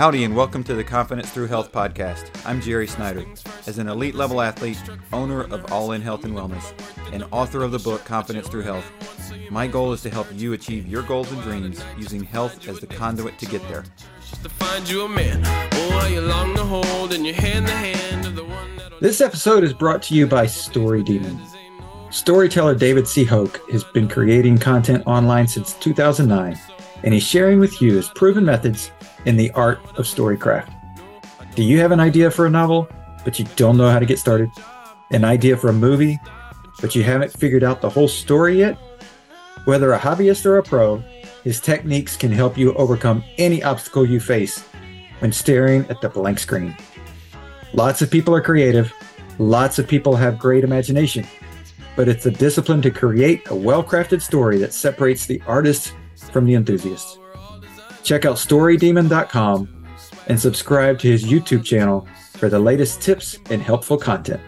Howdy, and welcome to the Confidence Through Health podcast. I'm Jerry Snyder. As an elite level athlete, owner of All In Health and Wellness, and author of the book Confidence Through Health, my goal is to help you achieve your goals and dreams using health as the conduit to get there. This episode is brought to you by Story Demon. Storyteller David C. Hoke has been creating content online since 2009, and he's sharing with you his proven methods in the art of storycraft. Do you have an idea for a novel, but you don't know how to get started? An idea for a movie, but you haven't figured out the whole story yet? Whether a hobbyist or a pro, his techniques can help you overcome any obstacle you face when staring at the blank screen. Lots of people are creative, lots of people have great imagination, but it's the discipline to create a well crafted story that separates the artist from the enthusiast. Check out storydemon.com and subscribe to his YouTube channel for the latest tips and helpful content.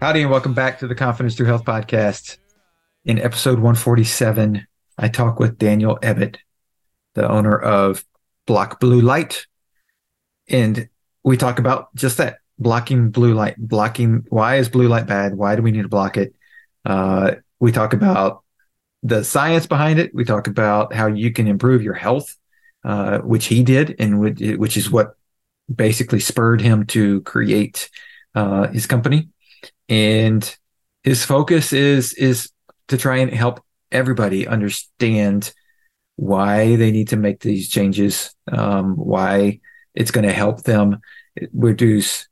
Howdy, and welcome back to the Confidence Through Health podcast. In episode 147, I talk with Daniel Ebbett, the owner of Block Blue Light. And we talk about just that blocking blue light, blocking why is blue light bad? Why do we need to block it? Uh, we talk about the science behind it. We talk about how you can improve your health uh, which he did, and which is what basically spurred him to create uh, his company. And his focus is is to try and help everybody understand why they need to make these changes, um, why it's going to help them reduce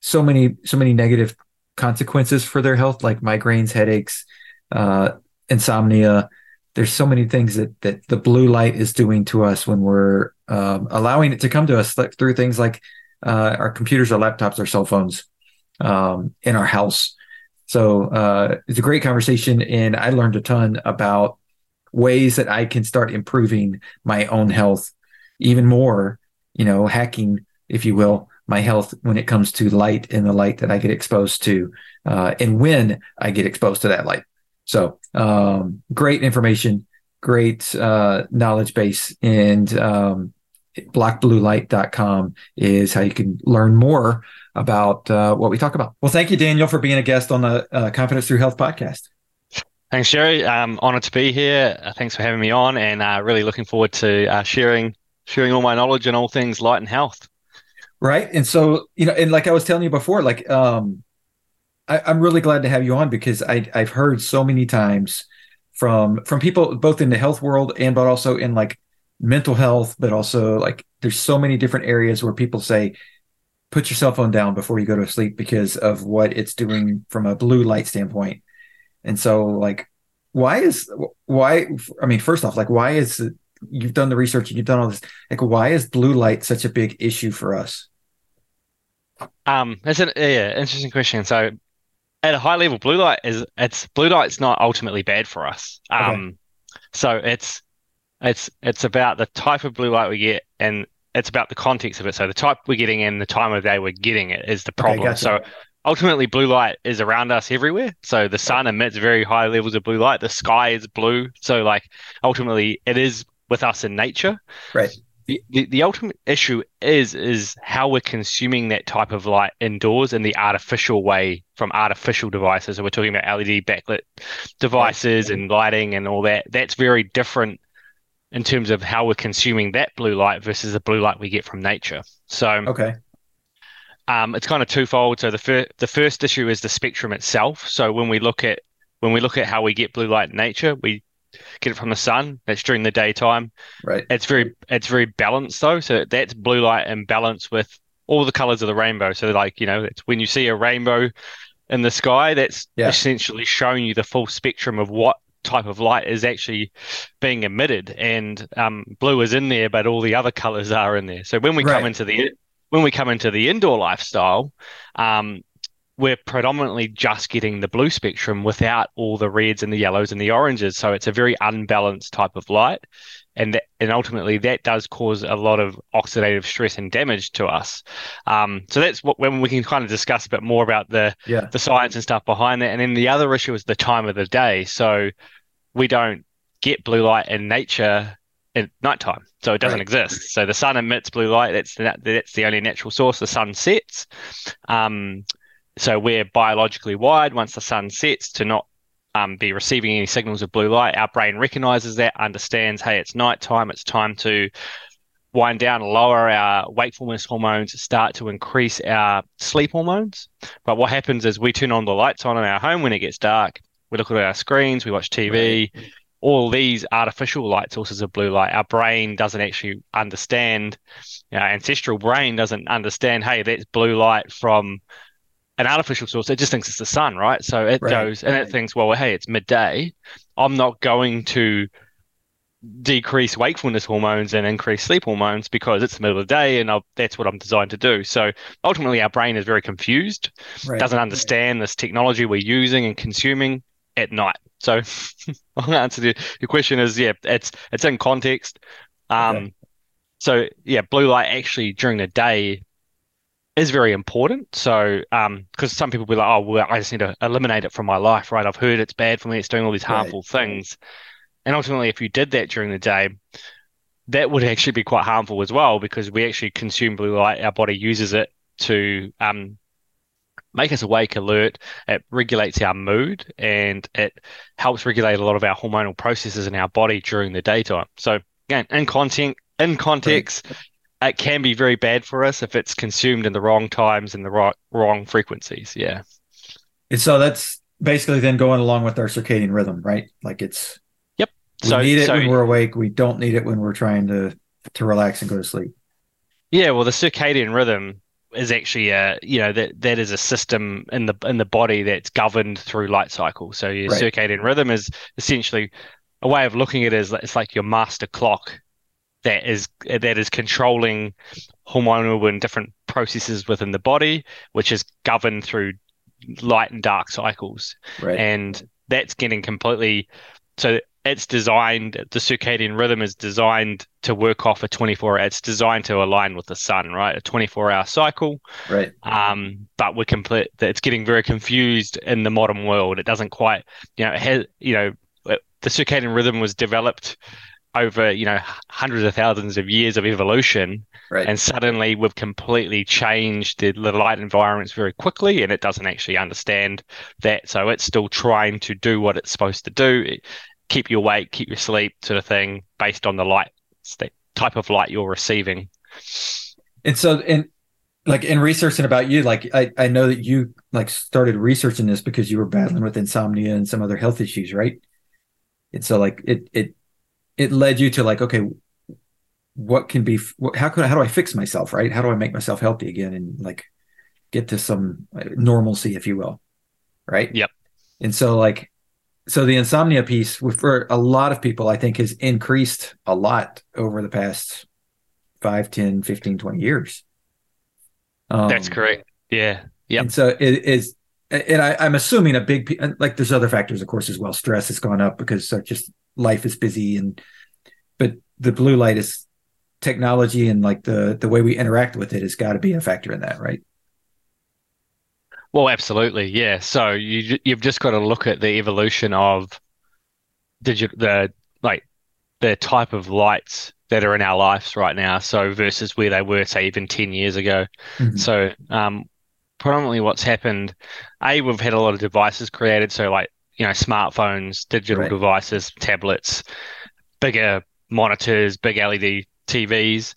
so many so many negative consequences for their health, like migraines, headaches, uh, insomnia, there's so many things that that the blue light is doing to us when we're um, allowing it to come to us through things like uh, our computers, our laptops, our cell phones um, in our house. So uh, it's a great conversation, and I learned a ton about ways that I can start improving my own health even more. You know, hacking, if you will, my health when it comes to light and the light that I get exposed to, uh, and when I get exposed to that light. So um, great information, great uh, knowledge base, and um, blockbluelight.com is how you can learn more about uh, what we talk about. Well, thank you, Daniel, for being a guest on the uh, Confidence Through Health podcast. Thanks, Jerry. I'm honored to be here. Uh, thanks for having me on, and uh, really looking forward to uh, sharing sharing all my knowledge and all things light and health. Right, and so you know, and like I was telling you before, like um, I, am really glad to have you on because I, I've heard so many times from from people both in the health world and but also in like mental health, but also like there's so many different areas where people say, put your cell phone down before you go to sleep because of what it's doing from a blue light standpoint. And so like why is why I mean, first off, like why is you've done the research and you've done all this, like why is blue light such a big issue for us? Um, that's an yeah, interesting question. So at a high level, blue light is it's blue light's not ultimately bad for us. Um, okay. so it's it's it's about the type of blue light we get and it's about the context of it. So the type we're getting and the time of day we're getting it is the problem. Okay, gotcha. So ultimately blue light is around us everywhere. So the sun emits very high levels of blue light. The sky is blue. So like ultimately it is with us in nature. Right the, the, ultimate issue is is how we're consuming that type of light indoors in the artificial way from artificial devices. So we're talking about LED backlit devices and lighting and all that. That's very different in terms of how we're consuming that blue light versus the blue light we get from nature. So okay. Um, it's kind of twofold. So the fir- the first issue is the spectrum itself. So when we look at when we look at how we get blue light in nature, we get it from the sun. That's during the daytime. Right. It's very it's very balanced though. So that's blue light and balance with all the colors of the rainbow. So like you know, it's when you see a rainbow in the sky, that's yeah. essentially showing you the full spectrum of what type of light is actually being emitted. And um, blue is in there, but all the other colors are in there. So when we right. come into the when we come into the indoor lifestyle, um, we're predominantly just getting the blue spectrum without all the reds and the yellows and the oranges. So it's a very unbalanced type of light. And that, and ultimately that does cause a lot of oxidative stress and damage to us. Um, so that's what when we can kind of discuss a bit more about the yeah. the science and stuff behind that. And then the other issue is the time of the day. So we don't get blue light in nature at nighttime, so it doesn't right. exist. So the sun emits blue light. That's the, that's the only natural source. The sun sets. Um, so we're biologically wired once the sun sets to not um, be receiving any signals of blue light. Our brain recognizes that, understands, hey, it's nighttime. It's time to wind down, lower our wakefulness hormones, start to increase our sleep hormones. But what happens is we turn on the lights on in our home when it gets dark. We look at our screens, we watch TV. Right. All these artificial light sources of blue light, our brain doesn't actually understand. Our ancestral brain doesn't understand. Hey, that's blue light from an artificial source. It just thinks it's the sun, right? So it right. goes and it thinks, well, hey, it's midday. I'm not going to decrease wakefulness hormones and increase sleep hormones because it's the middle of the day and I'll, that's what I'm designed to do. So ultimately, our brain is very confused, right. doesn't understand this technology we're using and consuming at night. So, my answer to your question is yeah, it's it's in context. Um, okay. So yeah, blue light actually during the day is very important. So, um, because some people will be like, oh, well, I just need to eliminate it from my life, right? I've heard it's bad for me. It's doing all these harmful right. things. And ultimately, if you did that during the day, that would actually be quite harmful as well because we actually consume blue light. Our body uses it to um, make us awake, alert. It regulates our mood and it helps regulate a lot of our hormonal processes in our body during the daytime. So again, in content, in context. It can be very bad for us if it's consumed in the wrong times and the right wrong frequencies. Yeah. And so that's basically then going along with our circadian rhythm, right? Like it's yep. we so, need it so, when we're awake. We don't need it when we're trying to to relax and go to sleep. Yeah, well, the circadian rhythm is actually a you know that that is a system in the in the body that's governed through light cycles. So your right. circadian rhythm is essentially a way of looking at it is it's like your master clock that is that is controlling hormonal and different processes within the body, which is governed through light and dark cycles. Right. And that's getting completely so it's designed the circadian rhythm is designed to work off a 24 hour. it's designed to align with the sun right a 24 hour cycle right um but we're complete it's getting very confused in the modern world it doesn't quite you know it has you know the circadian rhythm was developed over you know hundreds of thousands of years of evolution right. and suddenly we've completely changed the, the light environments very quickly and it doesn't actually understand that so it's still trying to do what it's supposed to do eh, keep you awake, keep you asleep, sort of thing, based on the light the type of light you're receiving. And so, in like in researching about you, like I, I know that you like started researching this because you were battling with insomnia and some other health issues, right? And so, like it it it led you to like, okay, what can be how could how do I fix myself, right? How do I make myself healthy again and like get to some uh, normalcy, if you will, right? Yep. And so, like so the insomnia piece for a lot of people i think has increased a lot over the past 5 10 15 20 years um, that's correct yeah yeah and so it is and I, am assuming a big like there's other factors of course as well stress has gone up because just life is busy and but the blue light is technology and like the the way we interact with it has got to be a factor in that right well, absolutely, yeah. So you you've just got to look at the evolution of digital the like the type of lights that are in our lives right now. So versus where they were, say, even ten years ago. Mm-hmm. So um, predominantly, what's happened? A, we've had a lot of devices created. So like you know, smartphones, digital right. devices, tablets, bigger monitors, big LED TVs.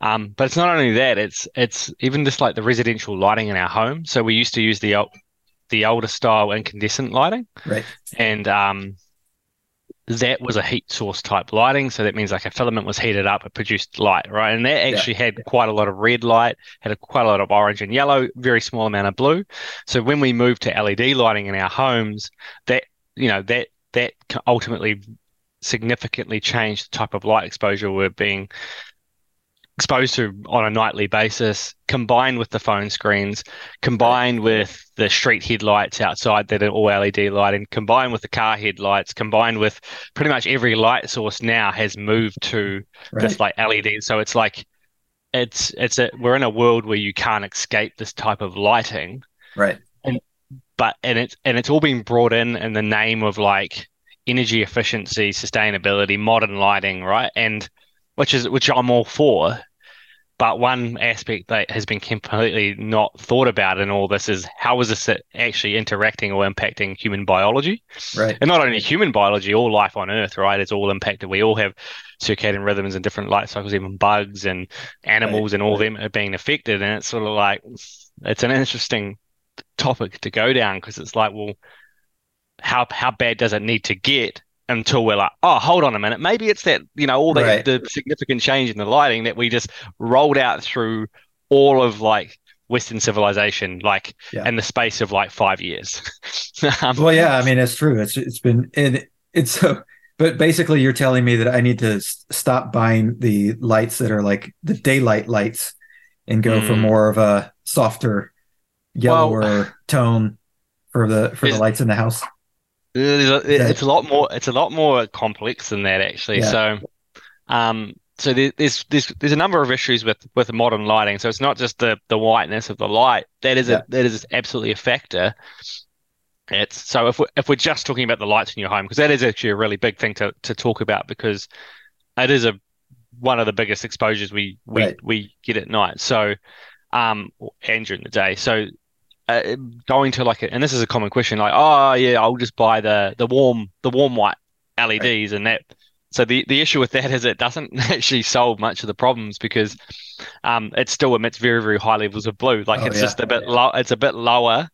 Um, but it's not only that; it's it's even just like the residential lighting in our home. So we used to use the the older style incandescent lighting, right? And um, that was a heat source type lighting. So that means like a filament was heated up, it produced light, right? And that actually yeah. had quite a lot of red light, had a, quite a lot of orange and yellow, very small amount of blue. So when we moved to LED lighting in our homes, that you know that that ultimately significantly changed the type of light exposure we're being exposed to on a nightly basis, combined with the phone screens, combined with the street headlights outside that are all LED lighting, combined with the car headlights, combined with pretty much every light source now has moved to right. this like LED. So it's like it's it's a we're in a world where you can't escape this type of lighting. Right. And but and it's and it's all being brought in in the name of like energy efficiency, sustainability, modern lighting, right? And which is which I'm all for. But one aspect that has been completely not thought about in all this is how is this actually interacting or impacting human biology? Right. And not only human biology, all life on Earth, right? It's all impacted. We all have circadian rhythms and different light cycles, even bugs and animals right. and all right. them are being affected. And it's sort of like, it's an interesting topic to go down because it's like, well, how how bad does it need to get until we're like, oh, hold on a minute, maybe it's that you know all the right. the significant change in the lighting that we just rolled out through all of like Western civilization, like yeah. in the space of like five years. um, well, yeah, I mean it's true. It's it's been it, it's so. But basically, you're telling me that I need to stop buying the lights that are like the daylight lights and go mm. for more of a softer, yellower well, tone for the for the lights in the house. It's a lot more. It's a lot more complex than that, actually. Yeah. So, um, so there's there's there's a number of issues with with modern lighting. So it's not just the the whiteness of the light. That is yeah. a that is absolutely a factor. It's so if we're if we're just talking about the lights in your home, because that is actually a really big thing to to talk about because it is a one of the biggest exposures we we right. we get at night. So, um, and during the day. So uh, going to like a, and this is a common question like oh yeah I'll just buy the the warm the warm white LEDs right. and that so the the issue with that is it doesn't actually solve much of the problems because um it still emits very very high levels of blue like oh, it's yeah. just a bit low it's a bit lower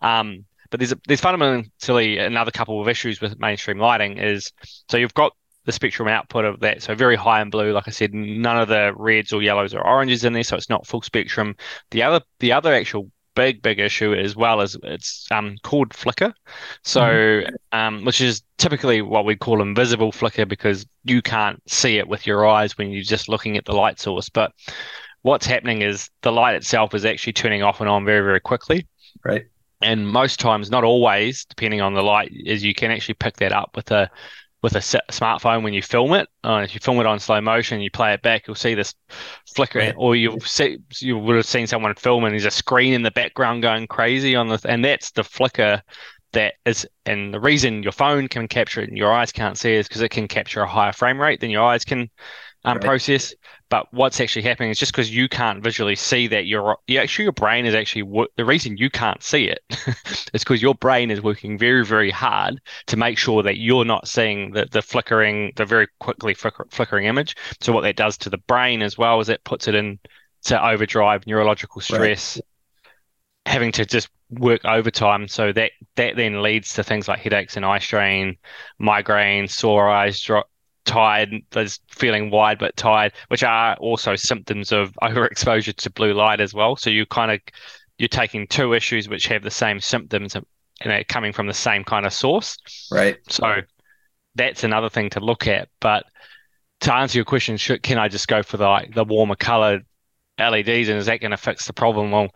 um but there's a, there's fundamentally another couple of issues with mainstream lighting is so you've got the spectrum output of that. So very high in blue, like I said, none of the reds or yellows or oranges in there, so it's not full spectrum. The other the other actual big big issue as well as it's um, called flicker so mm-hmm. um, which is typically what we call invisible flicker because you can't see it with your eyes when you're just looking at the light source. But what's happening is the light itself is actually turning off and on very very quickly. Right. And most times not always depending on the light is you can actually pick that up with a with a smartphone when you film it. Uh, if you film it on slow motion, you play it back, you'll see this flickering, or you'll see you would have seen someone film and there's a screen in the background going crazy on the, and that's the flicker that is, and the reason your phone can capture it and your eyes can't see it is because it can capture a higher frame rate than your eyes can um, right. process. But what's actually happening is just because you can't visually see that your you actually your brain is actually the reason you can't see it is because your brain is working very very hard to make sure that you're not seeing the the flickering the very quickly flicker, flickering image. So what that does to the brain as well is it puts it in to overdrive neurological stress. Right. Having to just work overtime, so that that then leads to things like headaches and eye strain, migraine, sore eyes, drop, tired, there's feeling wide but tired, which are also symptoms of overexposure to blue light as well. So you kind of you're taking two issues which have the same symptoms and they're coming from the same kind of source. Right. So that's another thing to look at. But to answer your question, should, can I just go for the like, the warmer colored LEDs and is that going to fix the problem? Well,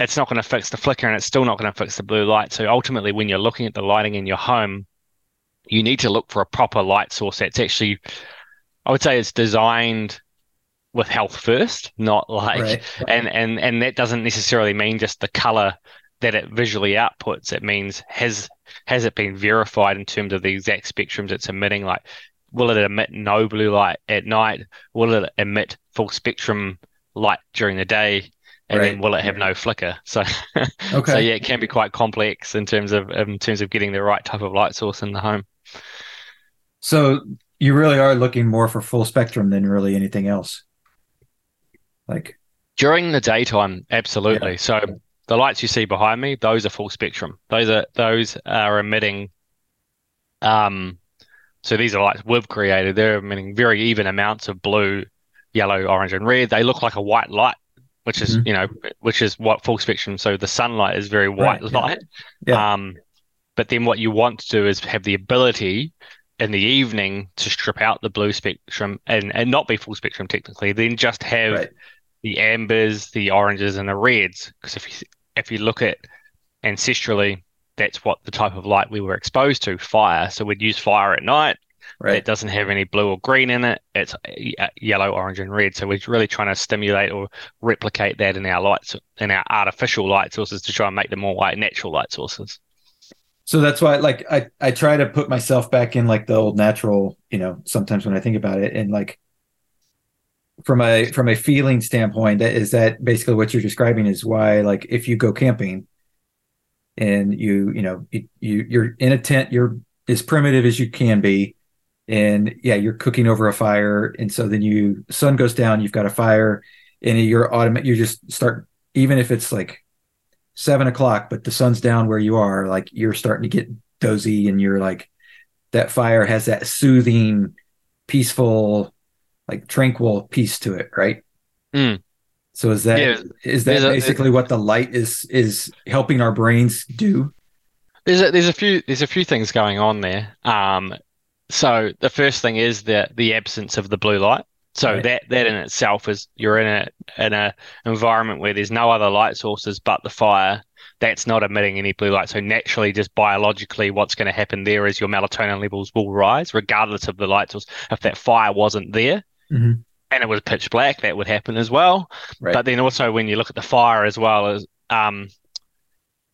it's not going to fix the flicker and it's still not going to fix the blue light. So ultimately, when you're looking at the lighting in your home, you need to look for a proper light source that's actually, I would say, it's designed with health first, not like, right. and and and that doesn't necessarily mean just the color that it visually outputs. It means has has it been verified in terms of the exact spectrums it's emitting? Like, will it emit no blue light at night? Will it emit full spectrum light during the day? and right. then will it have no flicker? So, okay. so yeah, it can be quite complex in terms of in terms of getting the right type of light source in the home. So you really are looking more for full spectrum than really anything else. Like during the daytime, absolutely. Yeah. So the lights you see behind me, those are full spectrum. Those are those are emitting um so these are lights we've created. They're emitting very even amounts of blue, yellow, orange, and red. They look like a white light, which is mm-hmm. you know, which is what full spectrum. So the sunlight is very white right, light. Yeah. yeah. Um, but then what you want to do is have the ability in the evening to strip out the blue spectrum and, and not be full spectrum technically, then just have right. the ambers, the oranges, and the reds. Because if you if you look at ancestrally, that's what the type of light we were exposed to, fire. So we'd use fire at night. Right. It doesn't have any blue or green in it. It's uh, yellow, orange, and red. So we're really trying to stimulate or replicate that in our lights, in our artificial light sources to try and make them more like natural light sources so that's why like I, I try to put myself back in like the old natural you know sometimes when i think about it and like from a from a feeling standpoint, that is that basically what you're describing is why like if you go camping and you you know you, you you're in a tent, you're as primitive as you can be, and yeah, you're cooking over a fire, and so then you sun goes down, you've got a fire, and you're automatic. You just start even if it's like seven o'clock, but the sun's down where you are, like you're starting to get dozy, and you're like that fire has that soothing, peaceful like tranquil peace to it, right? Mm. So is that yeah, is that basically a, what the light is is helping our brains do? There's a, there's a few there's a few things going on there. Um, so the first thing is the the absence of the blue light. So right. that that in itself is you're in a in a environment where there's no other light sources but the fire. That's not emitting any blue light. So naturally, just biologically, what's going to happen there is your melatonin levels will rise regardless of the light source. If that fire wasn't there, mm-hmm. and it was pitch black, that would happen as well. Right. But then also when you look at the fire as well as um,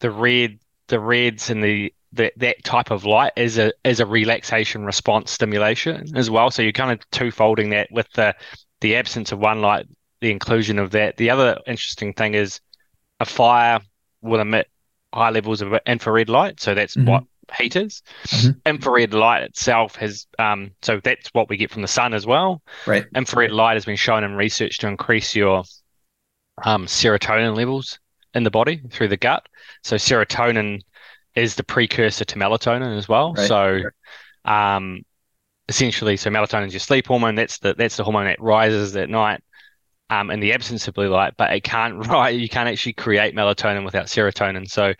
the red, the reds and the, the that type of light is a is a relaxation response stimulation as well. So you're kind of twofolding that with the the absence of one light, the inclusion of that. The other interesting thing is a fire will emit high levels of infrared light. So that's mm-hmm. what heaters. Mm-hmm. Infrared light itself has, um, so that's what we get from the sun as well. Right. Infrared light has been shown in research to increase your um, serotonin levels in the body through the gut. So serotonin is the precursor to melatonin as well. Right. So, um, essentially, so melatonin is your sleep hormone. That's the that's the hormone that rises at night. Um, in the absence of blue light, but it can't right. You can't actually create melatonin without serotonin. So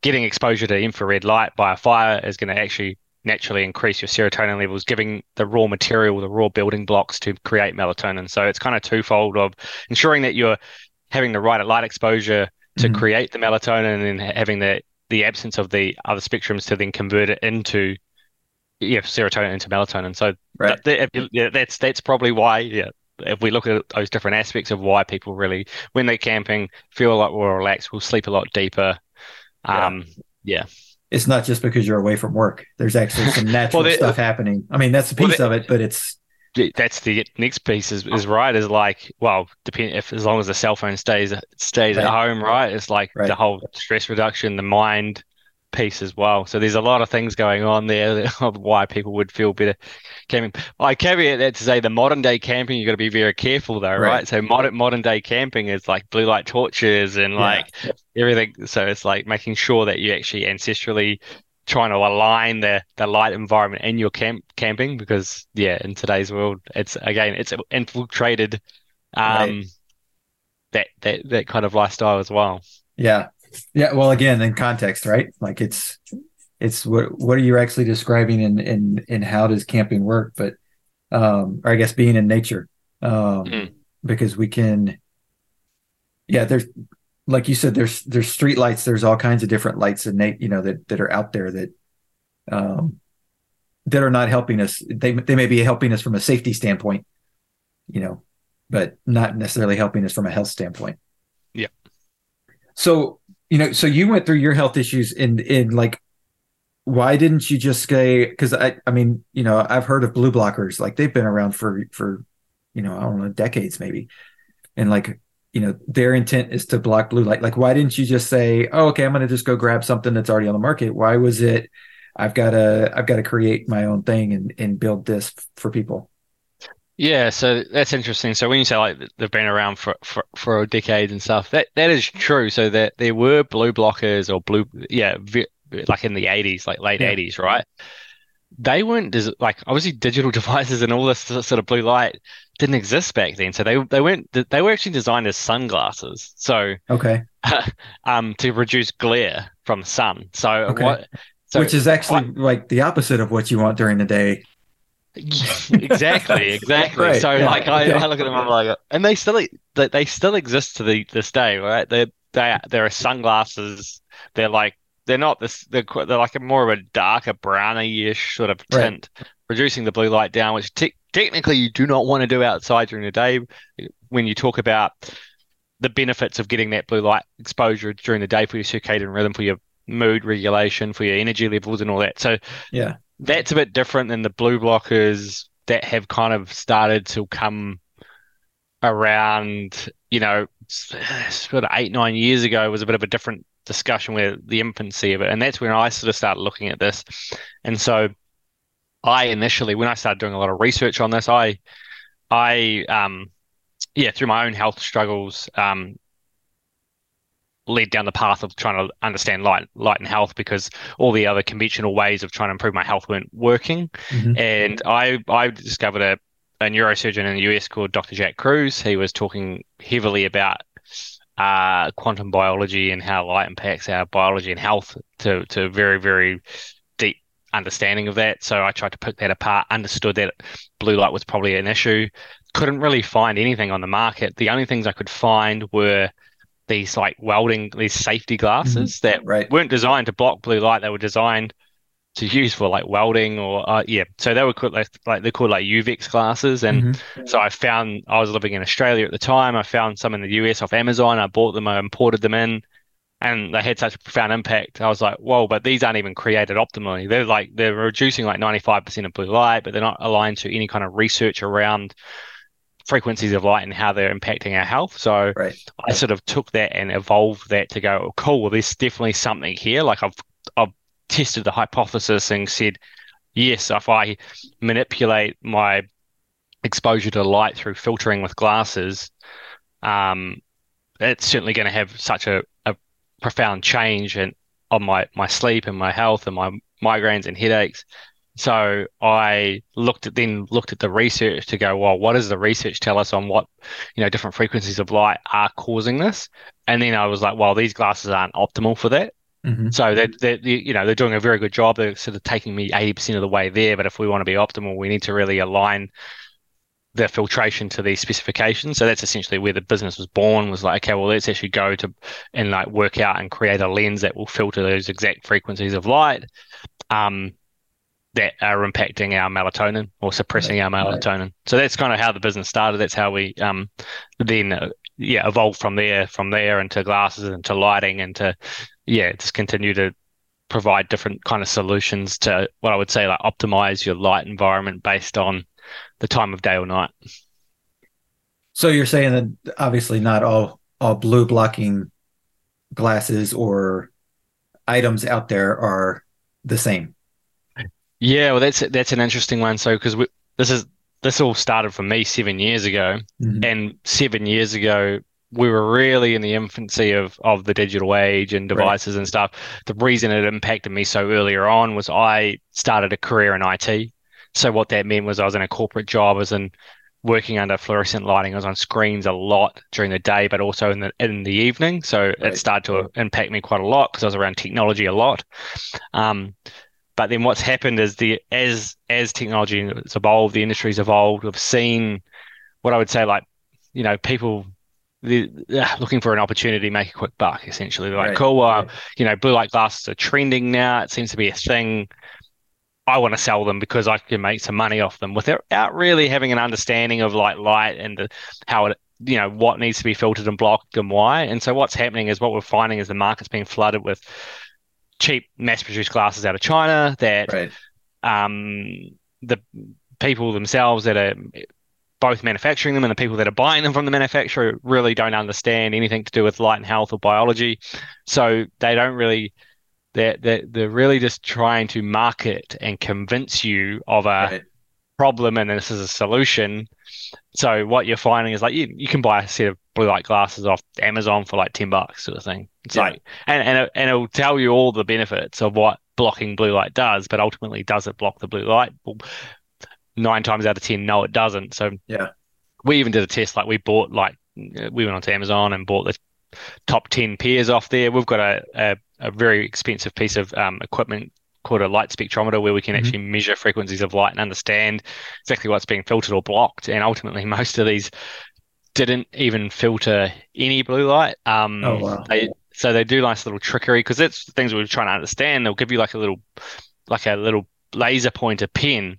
getting exposure to infrared light by a fire is going to actually naturally increase your serotonin levels, giving the raw material, the raw building blocks to create melatonin. So it's kind of twofold of ensuring that you're having the right light exposure to mm-hmm. create the melatonin and having the the absence of the other spectrums to then convert it into yeah serotonin into melatonin. So right. that, yeah, that's that's probably why yeah if we look at those different aspects of why people really when they're camping feel a lot more relaxed, will sleep a lot deeper, um, yeah. It's not just because you're away from work. There's actually some natural well, stuff happening. I mean, that's a piece well, of it, but it's that's the next piece is, is right is like well depend if as long as the cell phone stays stays right. at home right it's like right. the whole stress reduction the mind piece as well. So there's a lot of things going on there of why people would feel better camping. I caveat that to say the modern day camping, you've got to be very careful though, right? right? So modern modern day camping is like blue light torches and like yeah. everything. So it's like making sure that you actually ancestrally trying to align the the light environment in your camp camping because yeah, in today's world, it's again it's infiltrated um right. that that that kind of lifestyle as well. Yeah, yeah. Well, again, in context, right? Like it's it's what what are you actually describing in in in how does camping work? But um, or I guess being in nature, um, mm. because we can. Yeah, there's like you said, there's there's street lights. There's all kinds of different lights and you know that that are out there that um that are not helping us. They they may be helping us from a safety standpoint, you know, but not necessarily helping us from a health standpoint. Yeah. So you know, so you went through your health issues in in like why didn't you just say because I I mean, you know, I've heard of blue blockers, like they've been around for for you know, I don't know, decades maybe. And like, you know, their intent is to block blue light. Like, why didn't you just say, Oh, okay, I'm gonna just go grab something that's already on the market? Why was it I've gotta I've got to create my own thing and, and build this for people? Yeah, so that's interesting. So when you say like they've been around for, for, for a decade and stuff, that that is true. So that there were blue blockers or blue, yeah, like in the eighties, like late eighties, right? They weren't like obviously digital devices and all this sort of blue light didn't exist back then. So they they weren't they were actually designed as sunglasses. So okay, um, to reduce glare from the sun. So okay. what? So Which is actually like the opposite of what you want during the day exactly, exactly. Right, so yeah, like I, I, look at them, I'm like, and they still they, they still exist to the this day, right? They they there are sunglasses. They're like they're not this. They're they're like a more of a darker browny-ish sort of tint, right. reducing the blue light down, which te- technically you do not want to do outside during the day. When you talk about the benefits of getting that blue light exposure during the day for your circadian rhythm, for your mood regulation, for your energy levels, and all that. So yeah, that's a bit different than the blue blockers that have kind of started to come around, you know, sort of eight, nine years ago was a bit of a different discussion where the infancy of it. And that's when I sort of started looking at this. And so I initially, when I started doing a lot of research on this, I, I, um, yeah, through my own health struggles, um, led down the path of trying to understand light, light and health because all the other conventional ways of trying to improve my health weren't working. Mm-hmm. And I, I discovered a, a neurosurgeon in the US called Dr. Jack Kruse. He was talking heavily about uh, quantum biology and how light impacts our biology and health to to very very deep understanding of that. So I tried to pick that apart, understood that blue light was probably an issue. Couldn't really find anything on the market. The only things I could find were these like welding these safety glasses mm-hmm. that right. weren't designed to block blue light. They were designed to use for like welding or uh, yeah. So they were called like, like they're called like UVEX glasses, and mm-hmm. so I found I was living in Australia at the time. I found some in the US off Amazon. I bought them. I imported them in, and they had such a profound impact. I was like, whoa! But these aren't even created optimally. They're like they're reducing like ninety five percent of blue light, but they're not aligned to any kind of research around frequencies of light and how they're impacting our health. So right. I sort of took that and evolved that to go, oh, cool, well, there's definitely something here. Like I've tested the hypothesis and said, yes, if I manipulate my exposure to light through filtering with glasses, um, it's certainly going to have such a, a profound change in, on my, my sleep and my health and my migraines and headaches. So I looked at then looked at the research to go, well, what does the research tell us on what you know different frequencies of light are causing this? And then I was like, well, these glasses aren't optimal for that. Mm-hmm. So they're, they're, you know they're doing a very good job. They're sort of taking me eighty percent of the way there. But if we want to be optimal, we need to really align the filtration to these specifications. So that's essentially where the business was born. Was like, okay, well, let's actually go to and like work out and create a lens that will filter those exact frequencies of light um, that are impacting our melatonin or suppressing right. our melatonin. Right. So that's kind of how the business started. That's how we um, then uh, yeah evolved from there, from there into glasses, into lighting, into yeah, just continue to provide different kind of solutions to what I would say like optimize your light environment based on the time of day or night. So you're saying that obviously not all all blue blocking glasses or items out there are the same. Yeah, well, that's that's an interesting one. So because this is this all started for me seven years ago, mm-hmm. and seven years ago we were really in the infancy of of the digital age and devices right. and stuff. The reason it impacted me so earlier on was I started a career in IT. So what that meant was I was in a corporate job, I was in working under fluorescent lighting. I was on screens a lot during the day, but also in the in the evening. So right. it started to impact me quite a lot because I was around technology a lot. Um, but then what's happened is the as as technology has evolved, the industry's evolved. We've seen what I would say like you know people uh, looking for an opportunity make a quick buck. Essentially, they're like, right. cool, well, right. you know, blue light glasses are trending now. It seems to be a thing. I want to sell them because I can make some money off them without really having an understanding of like light and the, how it, you know, what needs to be filtered and blocked and why. And so what's happening is what we're finding is the market's being flooded with cheap mass-produced glasses out of China that right. um, the people themselves that are both manufacturing them and the people that are buying them from the manufacturer really don't understand anything to do with light and health or biology. So they don't really they're they're, they're really just trying to market and convince you of a right. problem and this is a solution. So what you're finding is like you, you can buy a set of blue light glasses off Amazon for like ten bucks sort of thing. It's yeah. like and and it, and it'll tell you all the benefits of what blocking blue light does, but ultimately does it block the blue light? Nine times out of ten, no, it doesn't. So yeah, we even did a test. Like we bought like we went onto Amazon and bought the top ten pairs off there. We've got a a, a very expensive piece of um, equipment called a light spectrometer where we can mm-hmm. actually measure frequencies of light and understand exactly what's being filtered or blocked. And ultimately, most of these didn't even filter any blue light. Um, oh wow! They, so they do nice little trickery because that's the things we are trying to understand. They'll give you like a little, like a little laser pointer pen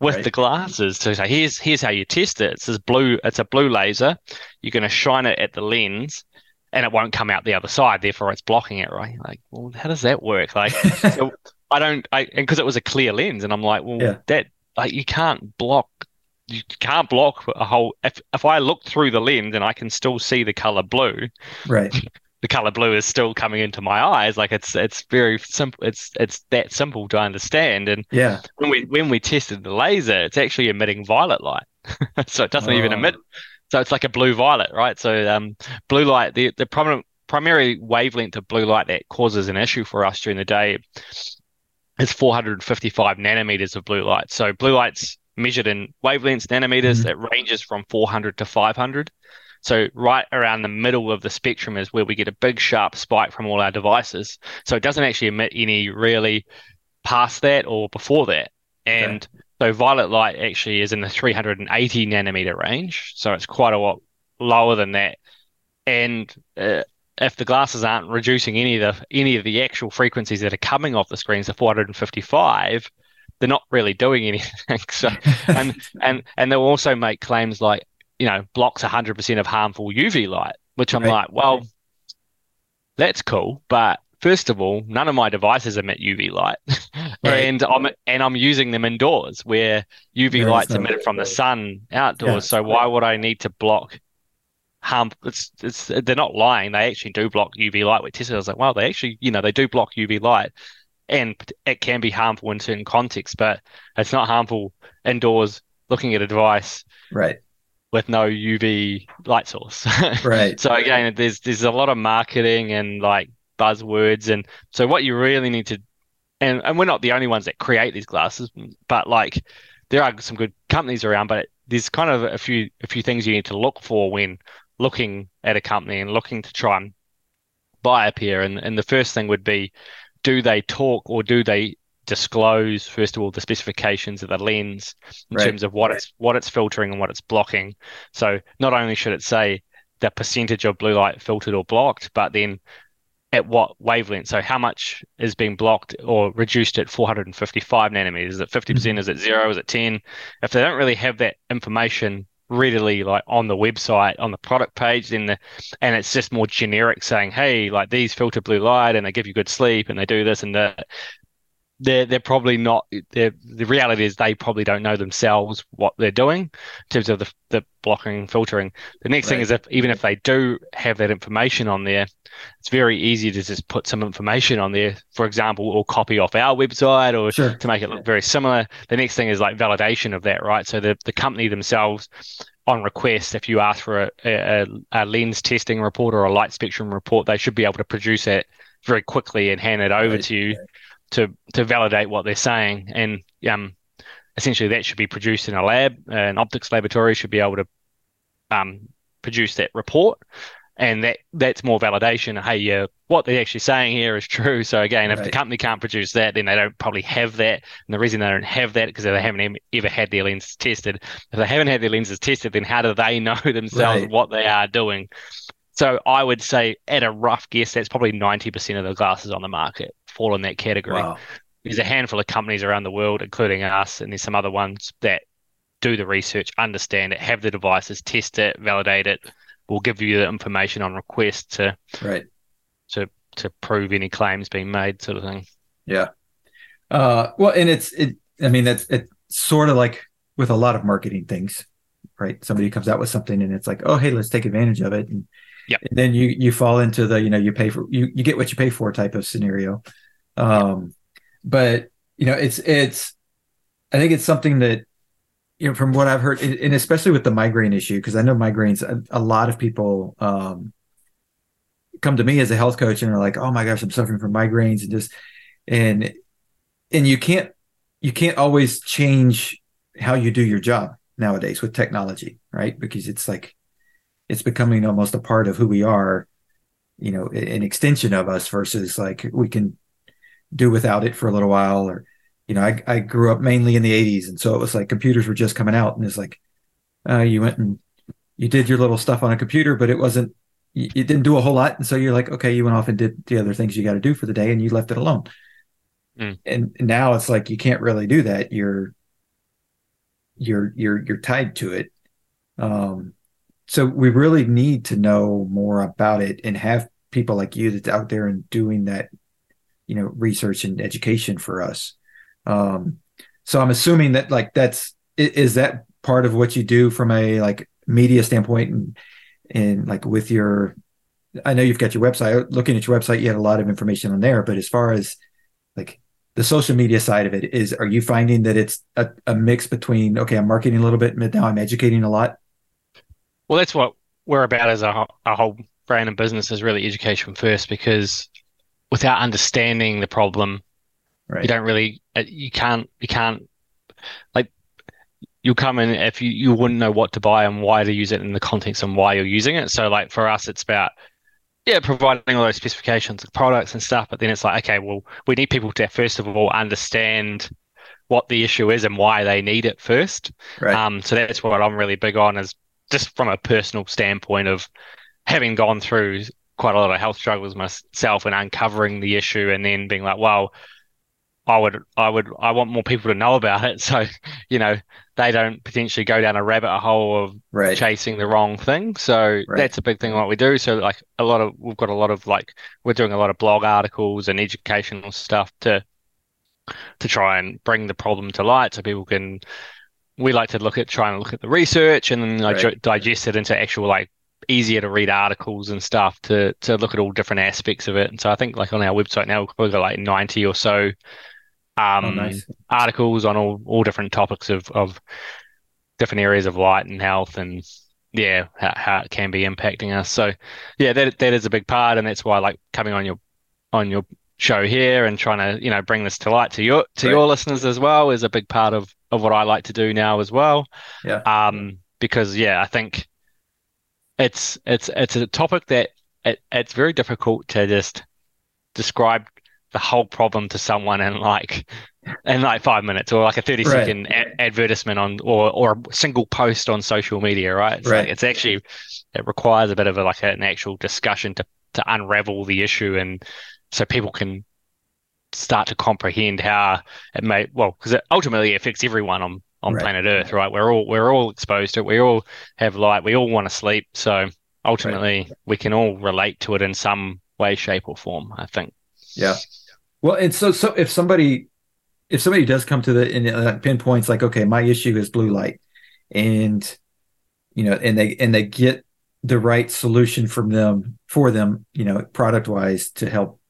with right. the glasses to say here's here's how you test it. It's this blue. It's a blue laser. You're going to shine it at the lens, and it won't come out the other side. Therefore, it's blocking it. Right? Like, well, how does that work? Like, so I don't. I because it was a clear lens, and I'm like, well, yeah. that like you can't block you can't block a whole. If if I look through the lens and I can still see the color blue, right? The color blue is still coming into my eyes. Like it's it's very simple. It's it's that simple to understand. And yeah, when we when we tested the laser, it's actually emitting violet light, so it doesn't oh. even emit. So it's like a blue violet, right? So um, blue light, the the prominent primary wavelength of blue light that causes an issue for us during the day is 455 nanometers of blue light. So blue light's measured in wavelengths, nanometers. Mm-hmm. It ranges from 400 to 500. So right around the middle of the spectrum is where we get a big sharp spike from all our devices. So it doesn't actually emit any really past that or before that. And okay. so violet light actually is in the 380 nanometer range. So it's quite a lot lower than that. And uh, if the glasses aren't reducing any of the any of the actual frequencies that are coming off the screens to 455, they're not really doing anything. So and and and they'll also make claims like you know blocks 100% of harmful UV light, which I'm right. like, well, that's cool, but first of all, none of my devices emit UV light, right. and I'm and I'm using them indoors where UV light's emitted from the sun outdoors. Yeah. So why would I need to block harm. It's, it's they're not lying. They actually do block UV light. We tested. I was like, well, they actually, you know, they do block UV light, and it can be harmful in certain contexts, but it's not harmful indoors looking at a device, right, with no UV light source, right. so again, there's there's a lot of marketing and like buzzwords, and so what you really need to, and and we're not the only ones that create these glasses, but like there are some good companies around, but there's kind of a few a few things you need to look for when looking at a company and looking to try and buy a pair. And, and the first thing would be do they talk or do they disclose first of all the specifications of the lens in right. terms of what right. it's what it's filtering and what it's blocking so not only should it say the percentage of blue light filtered or blocked but then at what wavelength so how much is being blocked or reduced at 455 nanometers is it 50% mm-hmm. is it 0 is it 10 if they don't really have that information readily like on the website on the product page then the and it's just more generic saying hey like these filter blue light and they give you good sleep and they do this and that they're they're probably not the reality is they probably don't know themselves what they're doing in terms of the, the blocking filtering the next right. thing is if even if they do have that information on there it's very easy to just put some information on there for example or copy off our website or sure. to make it look very similar the next thing is like validation of that right so the, the company themselves on request if you ask for a, a, a lens testing report or a light spectrum report they should be able to produce it very quickly and hand it over right. to you to to validate what they're saying, and um, essentially that should be produced in a lab. An optics laboratory should be able to um, produce that report, and that that's more validation. Hey, yeah, what they're actually saying here is true. So again, right. if the company can't produce that, then they don't probably have that. And the reason they don't have that because they haven't ever had their lenses tested. If they haven't had their lenses tested, then how do they know themselves right. what they are doing? So I would say, at a rough guess, that's probably ninety percent of the glasses on the market fall in that category. Wow. There's a handful of companies around the world, including us, and there's some other ones that do the research, understand it, have the devices, test it, validate it, We'll give you the information on request to right to to prove any claims being made, sort of thing. Yeah. Uh, well, and it's it. I mean, that's it's sort of like with a lot of marketing things, right? Somebody comes out with something, and it's like, oh, hey, let's take advantage of it, and Yep. And then you you fall into the you know you pay for you you get what you pay for type of scenario. Um, but you know it's it's I think it's something that you know from what I've heard and especially with the migraine issue because I know migraines a, a, lot of people um, come to me as a health coach and are like oh my gosh I'm suffering from migraines and just and and you can't you can't always change how you do your job nowadays with technology right? Because it's like it's becoming almost a part of who we are you know an extension of us versus like we can do without it for a little while or you know i, I grew up mainly in the 80s and so it was like computers were just coming out and it's like uh, you went and you did your little stuff on a computer but it wasn't you, you didn't do a whole lot. And so you're like okay you went off and did the other things you got to do for the day and you left it alone. Mm. and now it's like you can't really do that. You're you're you're you're tied to it. Um so we really need to know more about it and have people like you that's out there and doing that you know research and education for us um so i'm assuming that like that's is that part of what you do from a like media standpoint and and like with your I know you've got your website. Looking at your website, you had a lot of information on there. But as far as like the social media side of it, is are you finding that it's a, a mix between okay, I'm marketing a little bit, but now I'm educating a lot? Well, that's what we're about as a, a whole brand and business is really education first because without understanding the problem, right. you don't really uh, you can't you can't like you'll come in if you, you wouldn't know what to buy and why to use it in the context and why you're using it. So like for us, it's about yeah, providing all those specifications of products and stuff. But then it's like, okay, well, we need people to first of all understand what the issue is and why they need it first. Right. Um, so that's what I'm really big on is just from a personal standpoint of having gone through quite a lot of health struggles myself and uncovering the issue and then being like, well, I would, I would, I want more people to know about it. So, you know, they don't potentially go down a rabbit hole of right. chasing the wrong thing. So right. that's a big thing what we do. So like a lot of, we've got a lot of like, we're doing a lot of blog articles and educational stuff to, to try and bring the problem to light so people can, we like to look at, trying to look at the research and then like right. digest it into actual like easier to read articles and stuff to to look at all different aspects of it. And so I think like on our website now we've got like 90 or so um, oh, nice. articles on all, all different topics of, of different areas of light and health and yeah, how, how it can be impacting us. So yeah, that that is a big part, and that's why I like coming on your on your show here and trying to you know bring this to light to your to your listeners as well is a big part of of what I like to do now as well. Yeah. Um, because yeah, I think it's it's it's a topic that it, it's very difficult to just describe the whole problem to someone in like in like five minutes or like a 30 right. second a- advertisement on or or a single post on social media right it's, right. Like, it's actually it requires a bit of a like an actual discussion to to unravel the issue and so people can start to comprehend how it may well because it ultimately affects everyone on on right. planet earth right? We're all we're all exposed to it. We all have light. We all want to sleep. So ultimately we can all relate to it in some way shape or form i think. Yeah. Well, and so so if somebody if somebody does come to the and uh, pinpoints like, okay, my issue is blue light, and you know, and they and they get the right solution from them for them, you know, product wise to help,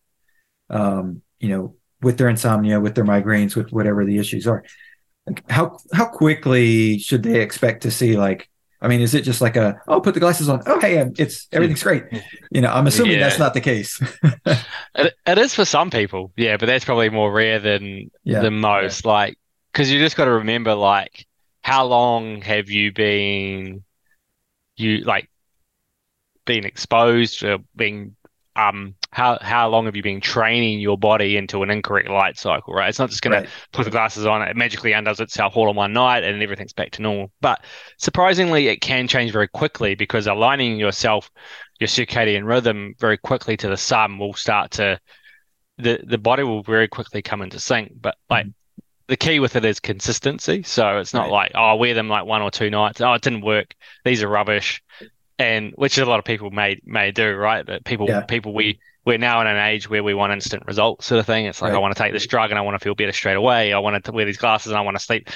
um, you know, with their insomnia, with their migraines, with whatever the issues are. How how quickly should they expect to see like I mean, is it just like a oh, put the glasses on? Oh, hey, it's everything's great. You know, I'm assuming yeah. that's not the case. it, it is for some people, yeah, but that's probably more rare than yeah. than most. Yeah. Like, because you just got to remember, like, how long have you been you like being exposed or being um how how long have you been training your body into an incorrect light cycle right it's not just going right. to put the glasses on it magically undoes itself all in one night and everything's back to normal but surprisingly it can change very quickly because aligning yourself your circadian rhythm very quickly to the sun will start to the the body will very quickly come into sync but like mm-hmm. The key with it is consistency. So it's not right. like, oh, I wear them like one or two nights. Oh, it didn't work. These are rubbish and which a lot of people may may do, right? That people yeah. people we we're now in an age where we want instant results, sort of thing. It's like right. I want to take this drug and I want to feel better straight away. I want to wear these glasses and I want to sleep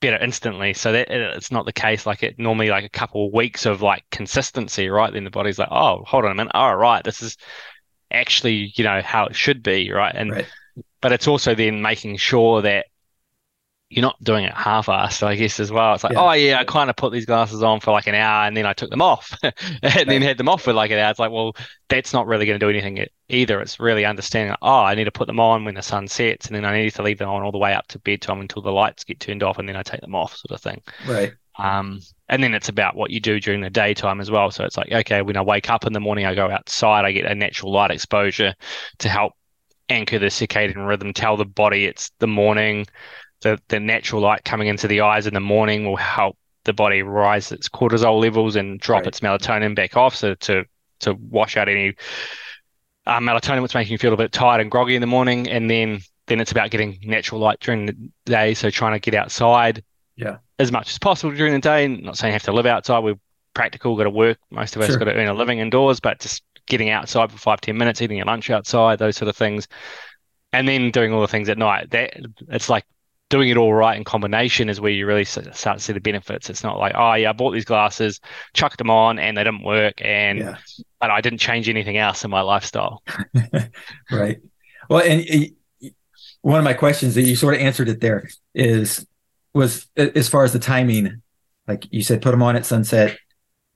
better instantly. So that it's not the case. Like it normally like a couple of weeks of like consistency, right? Then the body's like, oh, hold on a minute. All right, this is actually you know how it should be, right? And right. but it's also then making sure that you're not doing it half-assed, I guess, as well. It's like, yeah. oh yeah, I kind of put these glasses on for like an hour and then I took them off, and right. then had them off for like an hour. It's like, well, that's not really going to do anything either. It's really understanding, oh, I need to put them on when the sun sets, and then I need to leave them on all the way up to bedtime until the lights get turned off, and then I take them off, sort of thing. Right. Um, and then it's about what you do during the daytime as well. So it's like, okay, when I wake up in the morning, I go outside, I get a natural light exposure to help anchor the circadian rhythm, tell the body it's the morning the, the natural light coming into the eyes in the morning will help the body rise its cortisol levels and drop right. its melatonin back off so to to wash out any uh, melatonin which making you feel a bit tired and groggy in the morning and then then it's about getting natural light during the day so trying to get outside yeah as much as possible during the day not saying you have to live outside we're practical got to work most of us sure. got to earn a living indoors but just getting outside for five ten minutes eating your lunch outside those sort of things and then doing all the things at night that it's like doing it all right in combination is where you really start to see the benefits. It's not like, oh yeah, I bought these glasses, chucked them on, and they didn't work, and yeah. and I didn't change anything else in my lifestyle. right. Well, and one of my questions that you sort of answered it there is was as far as the timing, like you said, put them on at sunset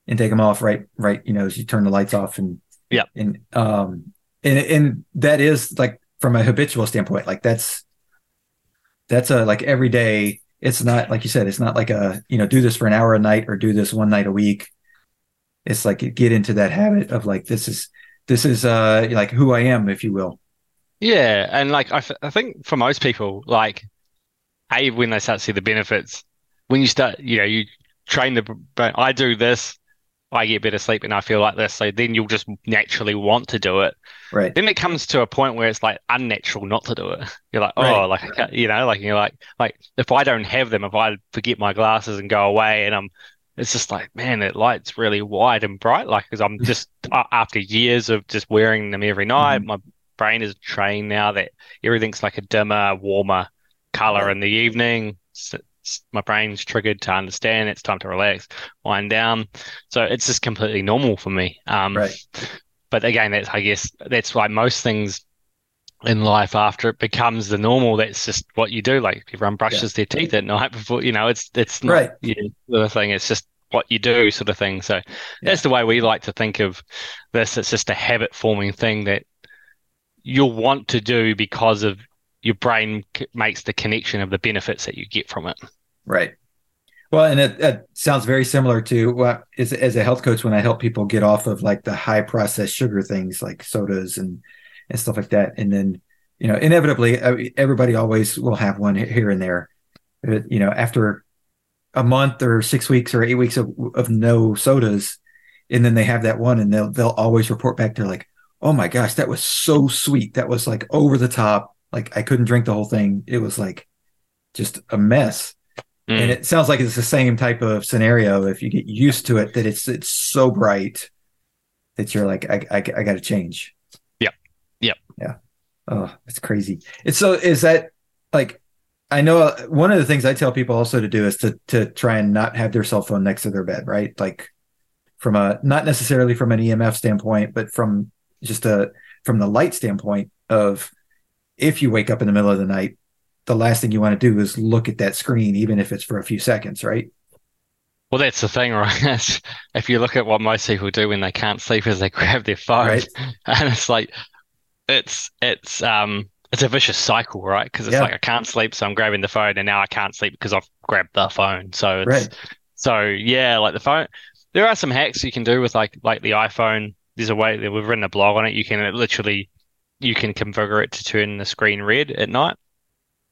and take them off right, right. You know, as you turn the lights off and yeah, and um, and and that is like from a habitual standpoint, like that's that's a like every day. It's not like you said. It's not like a you know do this for an hour a night or do this one night a week. It's like get into that habit of like this is this is uh like who I am, if you will. Yeah, and like I, I think for most people, like, a when they start to see the benefits, when you start, you know, you train the, I do this, I get better sleep, and I feel like this. So then you'll just naturally want to do it. Right. Then it comes to a point where it's like unnatural not to do it. You're like, oh, right. like you know, like you're like, like if I don't have them, if I forget my glasses and go away, and I'm it's just like man that light's really wide and bright like because i'm just after years of just wearing them every night mm-hmm. my brain is trained now that everything's like a dimmer, warmer color in the evening. So my brain's triggered to understand it's time to relax, wind down. So it's just completely normal for me. Um, right. But again, that's I guess that's why most things in life after it becomes the normal that's just what you do like everyone brushes yeah. their teeth at night before you know it's it's not right. you know, the thing it's just what you do sort of thing so yeah. that's the way we like to think of this it's just a habit forming thing that you'll want to do because of your brain makes the connection of the benefits that you get from it. Right. Well, and it, it sounds very similar to what as, as a health coach when I help people get off of like the high processed sugar things like sodas and and stuff like that, and then you know inevitably uh, everybody always will have one here and there. You know, after a month or six weeks or eight weeks of, of no sodas, and then they have that one, and they'll they'll always report back. They're like, oh my gosh, that was so sweet. That was like over the top. Like I couldn't drink the whole thing. It was like just a mess. Mm. And it sounds like it's the same type of scenario. If you get used to it, that it's it's so bright that you're like, I I, I got to change. Yep. Yep. Yeah. Oh, it's crazy. It's so is that like I know uh, one of the things I tell people also to do is to to try and not have their cell phone next to their bed, right? Like from a not necessarily from an EMF standpoint, but from just a from the light standpoint of if you wake up in the middle of the night, the last thing you want to do is look at that screen, even if it's for a few seconds, right? Well, that's the thing, right? if you look at what most people do when they can't sleep, is they grab their phone, right. and it's like it's it's um it's a vicious cycle, right? Because it's yeah. like I can't sleep, so I'm grabbing the phone, and now I can't sleep because I've grabbed the phone. So it's right. so yeah, like the phone. There are some hacks you can do with like like the iPhone there's a way that we've written a blog on it. You can literally you can configure it to turn the screen red at night.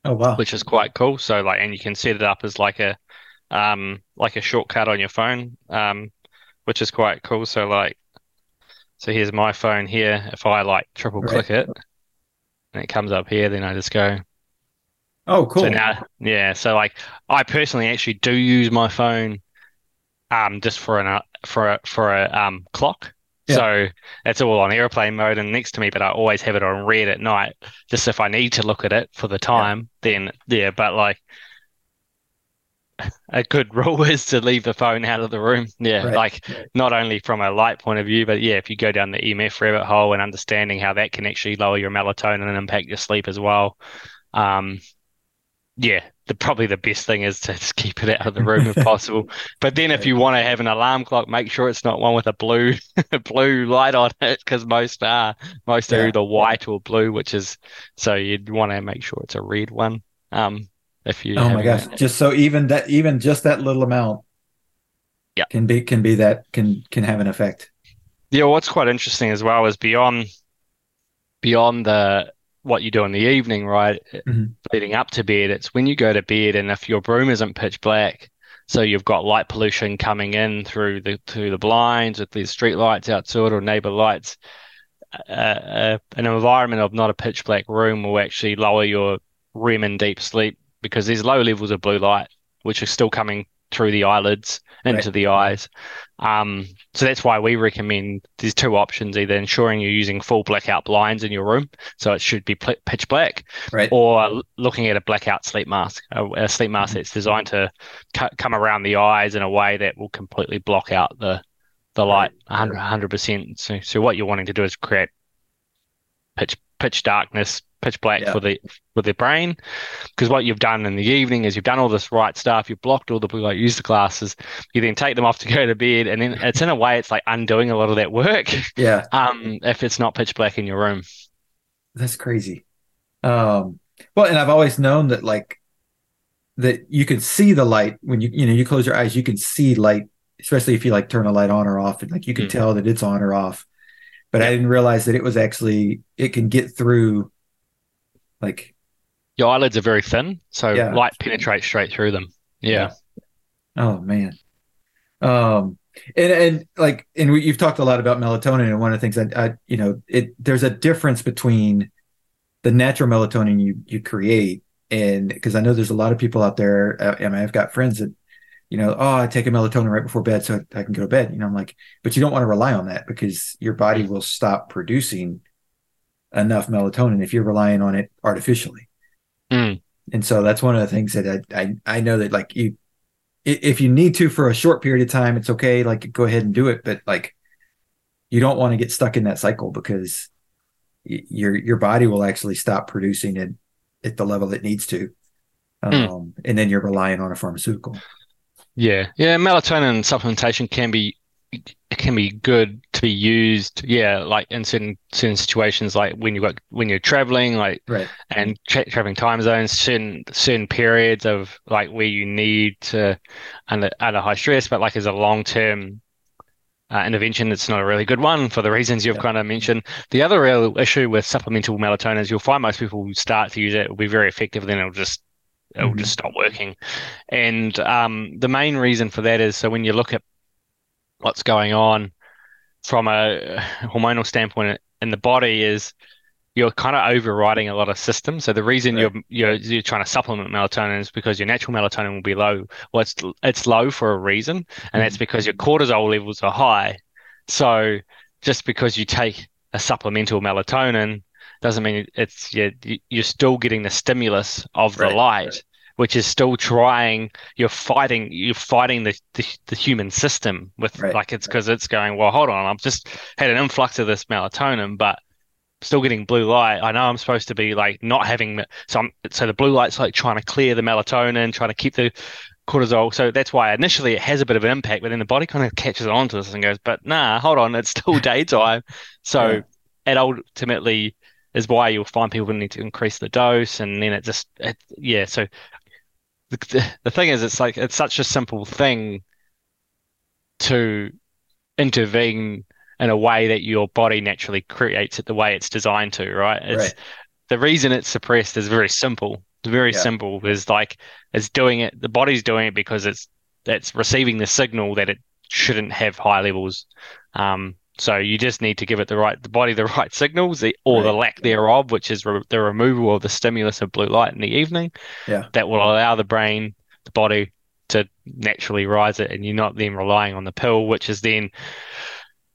Oh wow. Which is quite cool. So like and you can set it up as like a um like a shortcut on your phone. Um which is quite cool. So like so here's my phone here. If I like triple click right. it and it comes up here, then I just go Oh cool. So now yeah, so like I personally actually do use my phone um just for an for a for a um clock. Yeah. So it's all on airplane mode and next to me, but I always have it on red at night, just if I need to look at it for the time. Yeah. Then yeah, but like a good rule is to leave the phone out of the room. Yeah, right. like not only from a light point of view, but yeah, if you go down the EMF rabbit hole and understanding how that can actually lower your melatonin and impact your sleep as well. Um, yeah, the probably the best thing is to just keep it out of the room if possible. But then if you want to have an alarm clock, make sure it's not one with a blue blue light on it because most are most yeah. are either white or blue, which is so you'd want to make sure it's a red one. Um, if you oh my gosh, just so even that even just that little amount, yeah, can be can be that can can have an effect. Yeah, what's quite interesting as well is beyond beyond the what you do in the evening, right? Mm-hmm. Leading up to bed, it's when you go to bed, and if your room isn't pitch black, so you've got light pollution coming in through the through the blinds with these street lights out outside or neighbor lights. Uh, uh, an environment of not a pitch black room will actually lower your REM and deep sleep because there's low levels of blue light which are still coming through the eyelids into right. the eyes. Um, so that's why we recommend there's two options: either ensuring you're using full blackout blinds in your room, so it should be pl- pitch black, right. or looking at a blackout sleep mask, a, a sleep mask mm-hmm. that's designed to c- come around the eyes in a way that will completely block out the the light 100 percent. So, so what you're wanting to do is create pitch pitch darkness pitch black yeah. for the for the brain. Because what you've done in the evening is you've done all this right stuff you've blocked all the blue light use the glasses you then take them off to go to bed and then it's in a way it's like undoing a lot of that work. Yeah. Um if it's not pitch black in your room. That's crazy. Um well and i've always known that like that you can see the light when you you know you close your eyes you can see light especially if you like turn a light on or off and like you can mm. tell that it's on or off but I didn't realize that it was actually it can get through like your eyelids are very thin, so yeah. light penetrates straight through them. Yeah. yeah. Oh man. Um and and like and we, you've talked a lot about melatonin and one of the things that I you know it there's a difference between the natural melatonin you you create and because I know there's a lot of people out there uh, I mean I've got friends that you know, oh, I take a melatonin right before bed so I can go to bed. You know, I'm like, but you don't want to rely on that because your body will stop producing enough melatonin if you're relying on it artificially. Mm. And so that's one of the things that I, I, I know that like you, if you need to for a short period of time, it's okay. Like go ahead and do it, but like you don't want to get stuck in that cycle because your your body will actually stop producing it at the level it needs to, hmm. um, mm. and then you're relying on a pharmaceutical. Yeah, yeah. Melatonin supplementation can be can be good to be used. Yeah, like in certain certain situations, like when you got when you're traveling, like right. and tra- traveling time zones, certain certain periods of like where you need to under under high stress, but like as a long term uh, intervention, it's not a really good one for the reasons you've yeah. kind of mentioned. The other real issue with supplemental melatonin is you'll find most people start to use it will be very effective, then it'll just it will mm-hmm. just stop working. And um, the main reason for that is so when you look at what's going on from a hormonal standpoint in the body is you're kind of overriding a lot of systems. So the reason right. you're, you're you're trying to supplement melatonin is because your natural melatonin will be low. Well, it's it's low for a reason, and mm-hmm. that's because your cortisol levels are high. So just because you take a supplemental melatonin doesn't mean it's you're, you're still getting the stimulus of the right, light right. which is still trying you're fighting you're fighting the the, the human system with right, like it's because it's going well hold on i've just had an influx of this melatonin but still getting blue light i know i'm supposed to be like not having so I'm, so the blue light's like trying to clear the melatonin trying to keep the cortisol. So that's why initially it has a bit of an impact, but then the body kind of catches on to this and goes, but nah, hold on, it's still daytime. So yeah. it ultimately is why you'll find people need to increase the dose, and then it just it, yeah. So the, the thing is, it's like it's such a simple thing to intervene in a way that your body naturally creates it the way it's designed to, right? It's right. the reason it's suppressed is very simple. It's very yeah. simple. Is like it's doing it. The body's doing it because it's it's receiving the signal that it shouldn't have high levels. Um, so you just need to give it the right, the body the right signals, the, or right. the lack thereof, which is re- the removal of the stimulus of blue light in the evening. Yeah, that will allow the brain, the body, to naturally rise it, and you're not then relying on the pill, which is then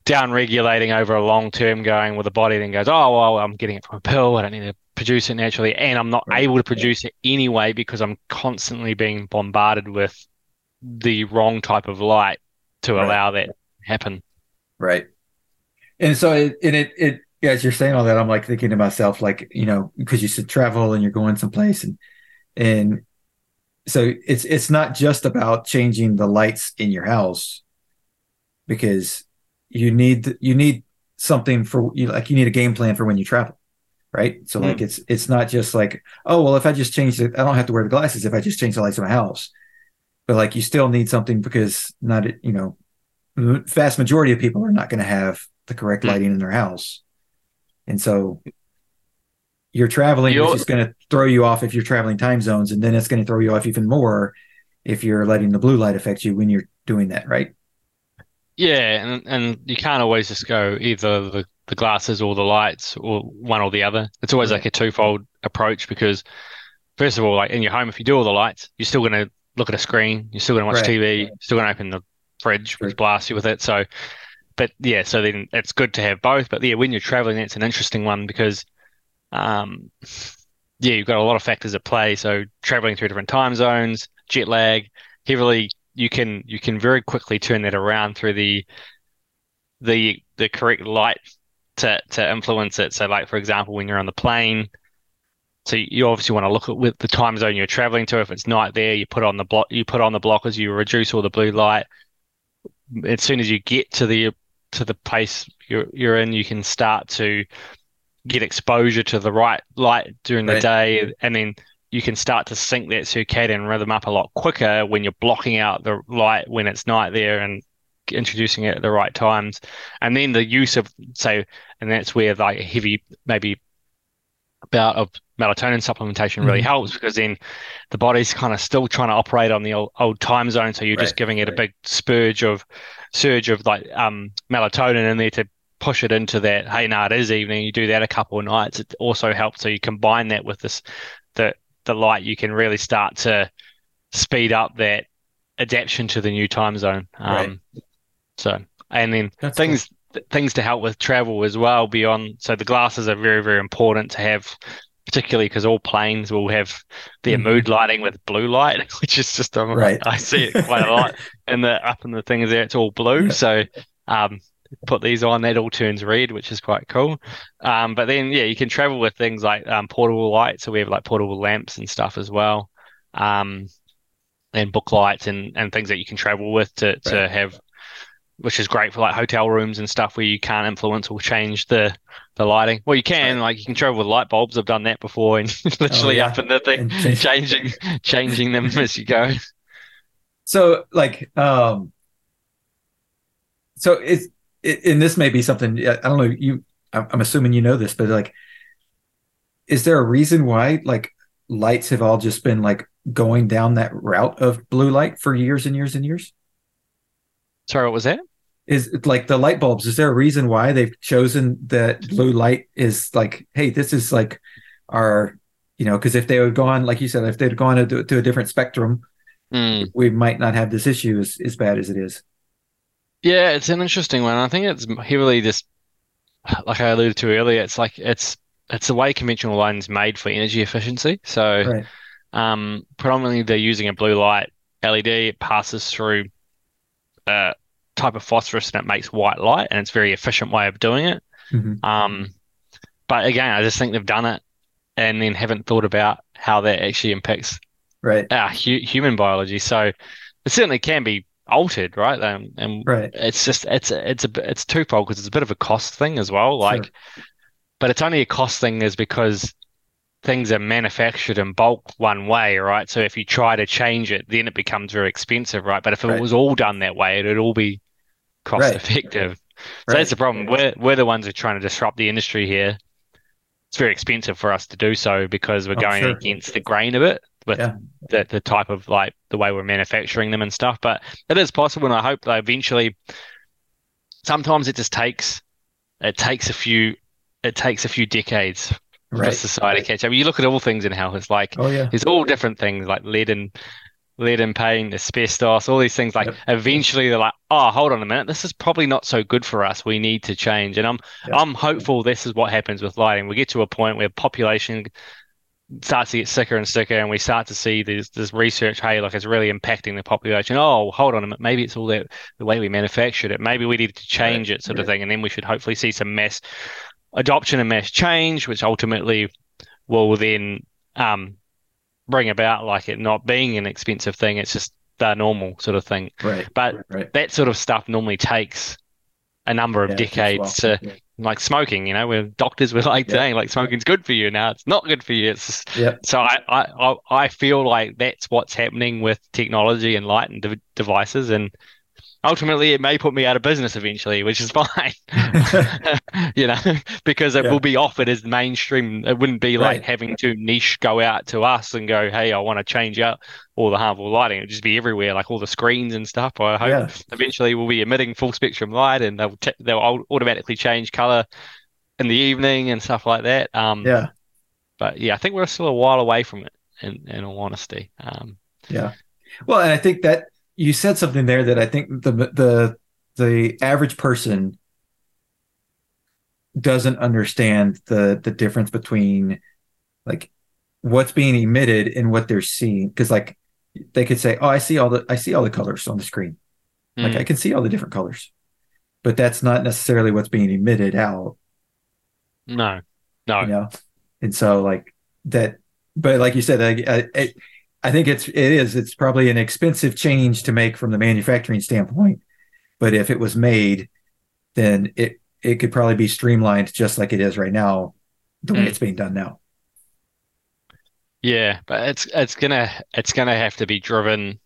down regulating over a long term, going where the body then goes, oh well, I'm getting it from a pill, I don't need to produce it naturally, and I'm not right. able to produce yeah. it anyway because I'm constantly being bombarded with the wrong type of light to right. allow that happen. Right and so it, and it it as you're saying all that, I'm like thinking to myself, like you know, because you said travel and you're going someplace, and and so it's it's not just about changing the lights in your house, because you need you need something for you like you need a game plan for when you travel, right? So mm. like it's it's not just like oh well if I just change it, I don't have to wear the glasses if I just change the lights in my house, but like you still need something because not you know, vast majority of people are not going to have the correct hmm. lighting in their house. And so you're traveling is just going to throw you off if you're traveling time zones, and then it's going to throw you off even more if you're letting the blue light affect you when you're doing that, right? Yeah, and and you can't always just go either the, the glasses or the lights or one or the other. It's always right. like a twofold approach because first of all, like in your home, if you do all the lights, you're still going to look at a screen. You're still going to watch right. TV. You're still going to open the fridge, which blasts you with it. So, but yeah, so then it's good to have both. But yeah, when you're traveling, it's an interesting one because, um, yeah, you've got a lot of factors at play. So traveling through different time zones, jet lag, heavily, you can you can very quickly turn that around through the the the correct light to to influence it. So, like for example, when you're on the plane, so you obviously want to look at with the time zone you're traveling to. If it's night there, you put on the block, you put on the blockers, you reduce all the blue light. As soon as you get to the to the place you're you're in, you can start to get exposure to the right light during right. the day, and then you can start to sync that circadian rhythm up a lot quicker when you're blocking out the light when it's night there and introducing it at the right times. And then the use of say, and that's where like heavy maybe bout of melatonin supplementation really mm-hmm. helps because then the body's kind of still trying to operate on the old, old time zone. So you're right, just giving it right. a big spurge of surge of like um, melatonin in there to push it into that. Hey, now it is evening. You do that a couple of nights. It also helps. So you combine that with this the the light. You can really start to speed up that adaptation to the new time zone. Um, right. So and then That's things cool. Things to help with travel as well beyond. So the glasses are very very important to have particularly because all planes will have their mm. mood lighting with blue light, which is just um, right. I see it quite a lot in the up in the thing there. It's all blue, so um, put these on, that all turns red, which is quite cool. Um, but then yeah, you can travel with things like um, portable lights. So we have like portable lamps and stuff as well, um, and book lights and and things that you can travel with to right. to have which is great for like hotel rooms and stuff where you can't influence or change the the lighting. Well, you can, like you can travel with light bulbs. I've done that before, and literally oh, yeah. up in the thing, changing changing them as you go. So, like, um, so it's it, and this may be something I don't know. You, I'm assuming you know this, but like, is there a reason why like lights have all just been like going down that route of blue light for years and years and years? Sorry, what was that? Is like the light bulbs? Is there a reason why they've chosen that blue light is like, hey, this is like our, you know, because if they would gone, like you said, if they'd gone to, to a different spectrum, mm. we might not have this issue as, as bad as it is. Yeah, it's an interesting one. I think it's heavily just like I alluded to earlier. It's like it's it's the way conventional lighting is made for energy efficiency. So, right. um, predominantly they're using a blue light LED. It passes through a type of phosphorus and it makes white light, and it's a very efficient way of doing it. Mm-hmm. Um, but again, I just think they've done it and then haven't thought about how that actually impacts right our hu- human biology. So it certainly can be altered, right? Um, and right. it's just it's it's a it's twofold because it's a bit of a cost thing as well. Like, sure. but it's only a cost thing is because things are manufactured in bulk one way, right? So if you try to change it, then it becomes very expensive, right? But if it right. was all done that way, it'd all be cost right. effective. So right. that's the problem. We're we're the ones who are trying to disrupt the industry here. It's very expensive for us to do so because we're oh, going sure. against the grain of it with yeah. the the type of like the way we're manufacturing them and stuff. But it is possible, and I hope that eventually. Sometimes it just takes it takes a few it takes a few decades right. society catch up. You look at all things in health, it's like oh, yeah. there's all different things like lead and lead and pain, asbestos, all these things. Like yep. eventually they're like, oh, hold on a minute, this is probably not so good for us. We need to change. And I'm yep. I'm hopeful this is what happens with lighting. We get to a point where population starts to get sicker and sicker, and we start to see this this research. Hey, like it's really impacting the population. Oh, hold on a minute, maybe it's all that the way we manufactured it. Maybe we need to change right. it, sort right. of thing. And then we should hopefully see some mass adoption and mass change, which ultimately will then um, bring about like it not being an expensive thing. It's just the normal sort of thing. Right. But right. that sort of stuff normally takes a number of yeah, decades well. to yeah. like smoking, you know, where doctors were like yeah. saying like smoking's good for you. Now it's not good for you. It's just, yeah. so I, I I feel like that's what's happening with technology and light and de- devices and ultimately it may put me out of business eventually, which is fine. you know, because it yeah. will be offered as mainstream. It wouldn't be like having to niche go out to us and go, "Hey, I want to change out all the harmful lighting." It'd just be everywhere, like all the screens and stuff. I hope yeah. eventually we'll be emitting full spectrum light, and they'll t- they'll automatically change color in the evening and stuff like that. Um, yeah. But yeah, I think we're still a while away from it. In in all honesty. Um, yeah. Well, and I think that you said something there that I think the the the average person doesn't understand the the difference between like what's being emitted and what they're seeing. Because like they could say oh i see all the i see all the colors on the screen. Mm. like i can see all the different colors. But that's not necessarily what's being emitted out. No. No. You know? And so like that but like you said I, I, I think it's it is it's probably an expensive change to make from the manufacturing standpoint but if it was made then it it could probably be streamlined just like it is right now, the way mm. it's being done now. Yeah, but it's it's gonna it's gonna have to be driven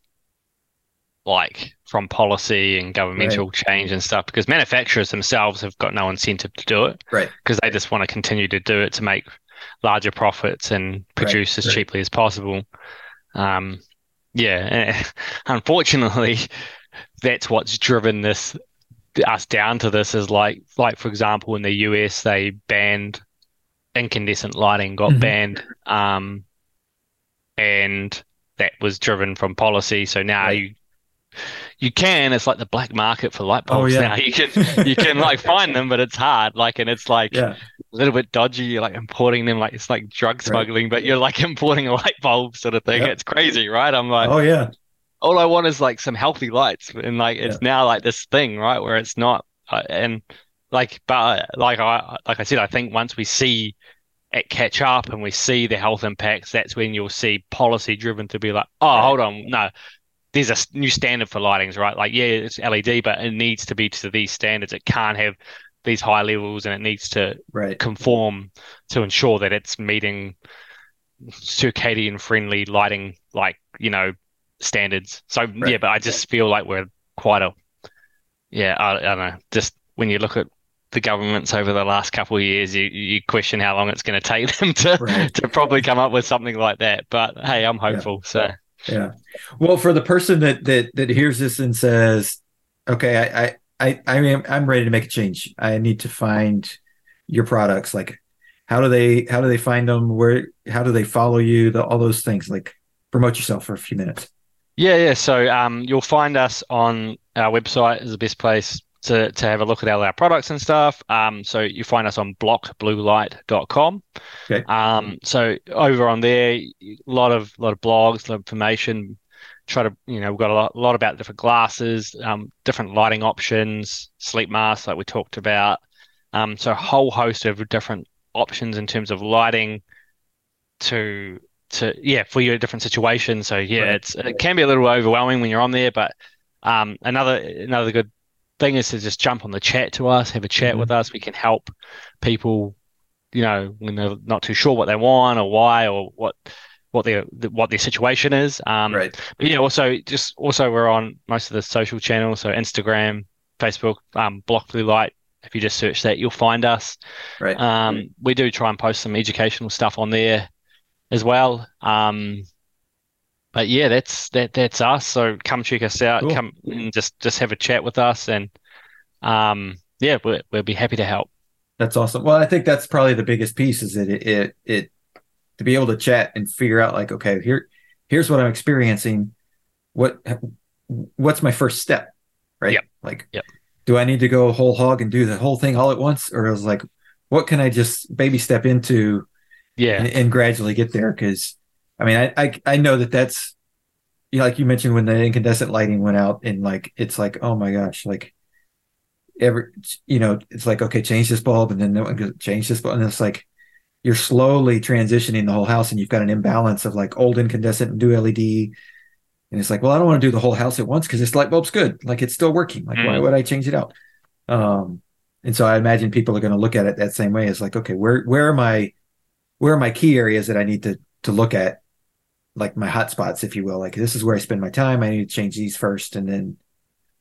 like from policy and governmental right. change and stuff because manufacturers themselves have got no incentive to do it. Right. Because they just want to continue to do it to make larger profits and produce right. as right. cheaply as possible. Um, yeah, unfortunately, that's what's driven this us down to this is like like for example in the US they banned incandescent lighting got mm-hmm. banned um and that was driven from policy so now right. you you can it's like the black market for light bulbs oh, yeah. now you can you can like find them but it's hard like and it's like yeah. a little bit dodgy you're like importing them like it's like drug smuggling right. but you're like importing a light bulb sort of thing yep. it's crazy right i'm like oh yeah all I want is like some healthy lights, and like it's yeah. now like this thing, right, where it's not, uh, and like, but like I like I said, I think once we see it catch up and we see the health impacts, that's when you'll see policy driven to be like, oh, hold on, no, there's a new standard for lightings, right? Like, yeah, it's LED, but it needs to be to these standards. It can't have these high levels, and it needs to right. conform to ensure that it's meeting circadian friendly lighting, like you know standards. So right. yeah, but I just feel like we're quite a yeah. I, I, don't know. Just when you look at the governments over the last couple of years, you you question how long it's going to take them to right. to probably come up with something like that. But hey, I'm hopeful. Yeah. So yeah. Well, for the person that that that hears this and says, "Okay, I I I, I am I'm ready to make a change. I need to find your products. Like, how do they how do they find them? Where how do they follow you? The, all those things. Like, promote yourself for a few minutes." Yeah, yeah. So um, you'll find us on our website is the best place to, to have a look at all our products and stuff. Um, so you find us on blockbluelight.com. Okay. Um, so over on there, a lot of lot of blogs, a lot of information. Try to, you know, we've got a lot, a lot about different glasses, um, different lighting options, sleep masks, like we talked about. Um, so a whole host of different options in terms of lighting to to yeah for your different situations. So yeah, right. it's it can be a little overwhelming when you're on there, but um, another another good thing is to just jump on the chat to us, have a chat mm-hmm. with us. We can help people, you know, when they're not too sure what they want or why or what what their what their situation is. Um, right. But yeah, also just also we're on most of the social channels, so Instagram, Facebook, um, Block Blue Light. If you just search that, you'll find us. Right. Um, we do try and post some educational stuff on there as well. Um, but yeah, that's that that's us. So come check us out. Cool. Come and just just have a chat with us, and um, yeah, we'll, we'll be happy to help. That's awesome. Well, I think that's probably the biggest piece is that it, it it to be able to chat and figure out like, okay, here here's what I'm experiencing. What what's my first step, right? Yep. Like, yep. do I need to go whole hog and do the whole thing all at once, or is like, what can I just baby step into yeah, and, and gradually get there. Because I mean, I, I I know that that's you know, like you mentioned when the incandescent lighting went out, and like it's like, oh my gosh, like every you know, it's like okay, change this bulb, and then no one goes change this bulb, and it's like you're slowly transitioning the whole house, and you've got an imbalance of like old incandescent and new LED. And it's like, well, I don't want to do the whole house at once because this light bulb's good. Like it's still working. Like, mm. why would I change it out? Um, and so I imagine people are going to look at it that same way. It's like, okay, where where am I where are my key areas that I need to to look at, like my hot spots, if you will. Like this is where I spend my time. I need to change these first, and then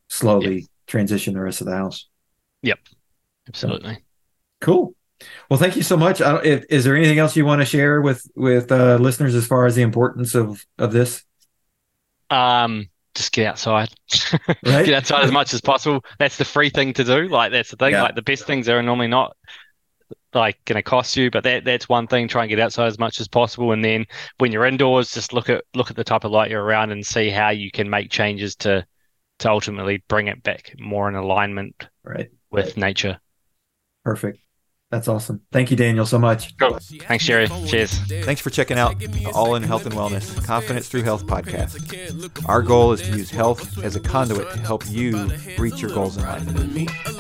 slowly yep. transition the rest of the house. Yep, absolutely. Cool. Well, thank you so much. If, is there anything else you want to share with with uh, listeners as far as the importance of of this? Um, just get outside. Right? get outside as much as possible. That's the free thing to do. Like that's the thing. Yeah. Like the best things are normally not like going to cost you, but that that's one thing. Try and get outside as much as possible, and then when you're indoors, just look at look at the type of light you're around and see how you can make changes to to ultimately bring it back more in alignment right with right. nature. Perfect. That's awesome. Thank you, Daniel, so much. Cool. Thanks, Jerry. Cheers. Thanks for checking out the All in Health and Wellness Confidence Through Health podcast. Our goal is to use health as a conduit to help you reach your goals in life.